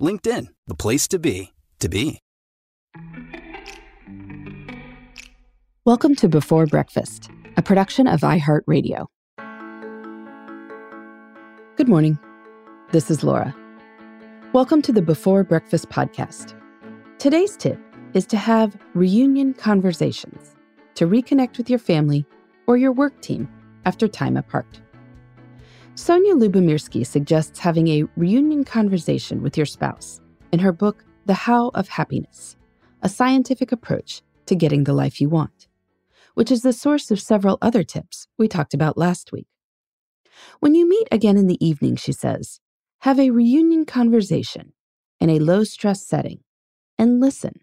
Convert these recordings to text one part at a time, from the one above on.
LinkedIn, the place to be, to be. Welcome to Before Breakfast, a production of iHeartRadio. Good morning. This is Laura. Welcome to the Before Breakfast podcast. Today's tip is to have reunion conversations to reconnect with your family or your work team after time apart. Sonja Lyubomirsky suggests having a reunion conversation with your spouse in her book, The How of Happiness A Scientific Approach to Getting the Life You Want which is the source of several other tips we talked about last week. When you meet again in the evening, she says, have a reunion conversation in a low stress setting and listen.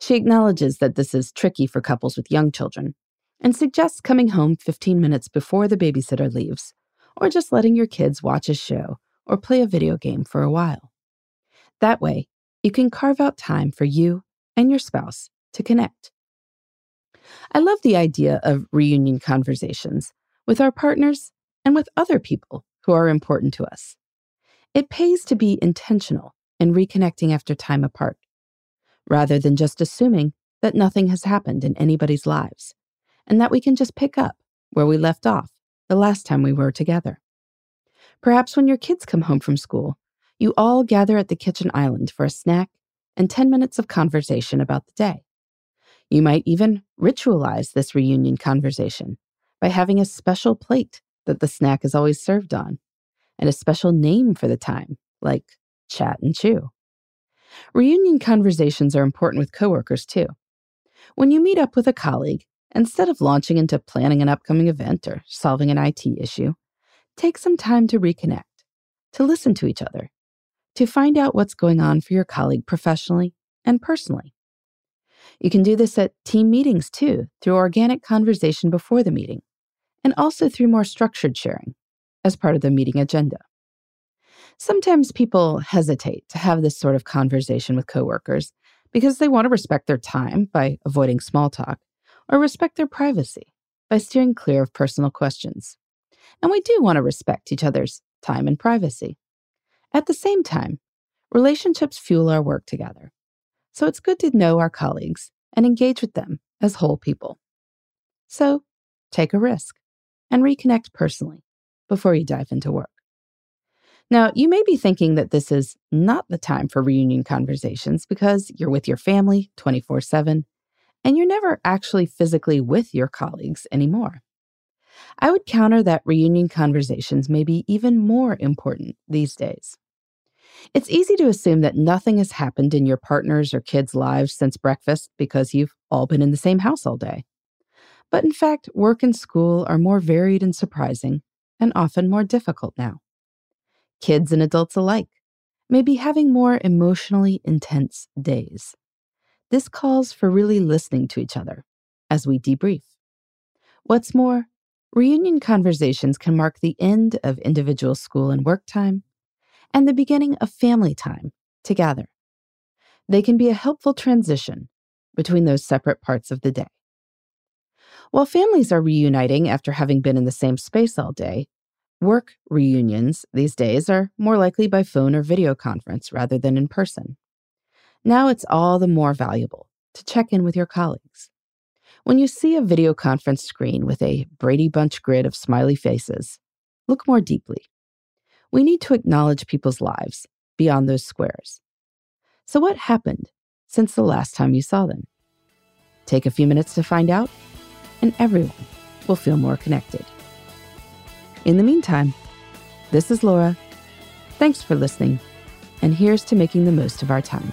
She acknowledges that this is tricky for couples with young children and suggests coming home 15 minutes before the babysitter leaves, or just letting your kids watch a show or play a video game for a while. That way, you can carve out time for you and your spouse to connect. I love the idea of reunion conversations with our partners and with other people who are important to us. It pays to be intentional in reconnecting after time apart, rather than just assuming that nothing has happened in anybody's lives and that we can just pick up where we left off the last time we were together. Perhaps when your kids come home from school, you all gather at the kitchen island for a snack and 10 minutes of conversation about the day. You might even ritualize this reunion conversation by having a special plate that the snack is always served on, and a special name for the time, like chat and chew. Reunion conversations are important with coworkers too. When you meet up with a colleague, instead of launching into planning an upcoming event or solving an IT issue, take some time to reconnect, to listen to each other, to find out what's going on for your colleague professionally and personally. You can do this at team meetings too, through organic conversation before the meeting, and also through more structured sharing as part of the meeting agenda. Sometimes people hesitate to have this sort of conversation with coworkers because they want to respect their time by avoiding small talk or respect their privacy by steering clear of personal questions. And we do want to respect each other's time and privacy. At the same time, relationships fuel our work together. So it's good to know our colleagues and engage with them as whole people. So take a risk and reconnect personally before you dive into work. Now, you may be thinking that this is not the time for reunion conversations because you're with your family 24 7 and you're never actually physically with your colleagues anymore. I would counter that reunion conversations may be even more important these days. It's easy to assume that nothing has happened in your partner's or kids' lives since breakfast because you've all been in the same house all day. But in fact, work and school are more varied and surprising, and often more difficult now. Kids and adults alike may be having more emotionally intense days. This calls for really listening to each other as we debrief. What's more, reunion conversations can mark the end of individual school and work time and the beginning of family time together. They can be a helpful transition between those separate parts of the day. While families are reuniting after having been in the same space all day, work reunions these days are more likely by phone or video conference rather than in person. Now it's all the more valuable to check in with your colleagues. When you see a video conference screen with a Brady Bunch grid of smiley faces, look more deeply we need to acknowledge people's lives beyond those squares. So, what happened since the last time you saw them. Take a few minutes to find out, and everyone will feel more connected. In the meantime, this is Laura. Thanks for listening, and here's to making the most of our time.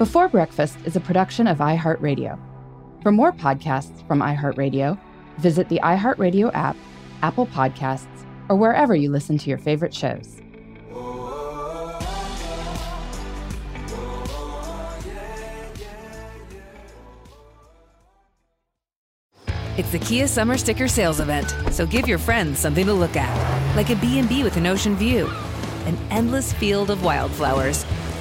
Before Breakfast is a production of iHeartRadio. For more podcasts from iHeartRadio, visit the iHeartRadio app, Apple Podcasts, or wherever you listen to your favorite shows. It's the Kia Summer Sticker Sales Event, so give your friends something to look at, like a B&B with an ocean view, an endless field of wildflowers,